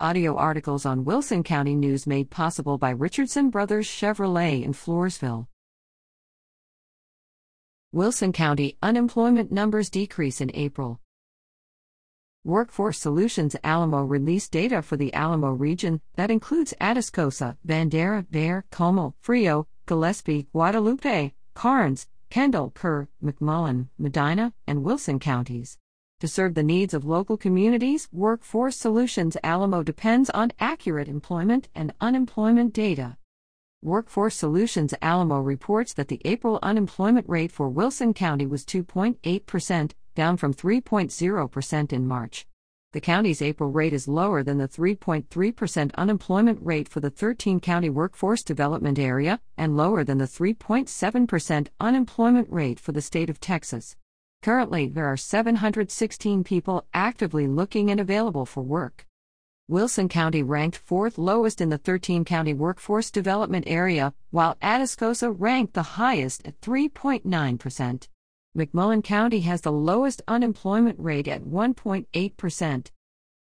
Audio articles on Wilson County News made possible by Richardson Brothers Chevrolet in Floresville. Wilson County unemployment numbers decrease in April. Workforce Solutions Alamo released data for the Alamo region that includes Atascosa, Bandera, Bexar, Comal, Frio, Gillespie, Guadalupe, Karnes, Kendall, Kerr, McMullen, Medina, and Wilson counties. To serve the needs of local communities, Workforce Solutions Alamo depends on accurate employment and unemployment data. Workforce Solutions Alamo reports that the April unemployment rate for Wilson County was 2.8%, down from 3.0% in March. The county's April rate is lower than the 3.3% unemployment rate for the 13 county workforce development area and lower than the 3.7% unemployment rate for the state of Texas. Currently, there are 716 people actively looking and available for work. Wilson County ranked fourth lowest in the 13 county workforce development area, while Atascosa ranked the highest at 3.9%. McMullen County has the lowest unemployment rate at 1.8%.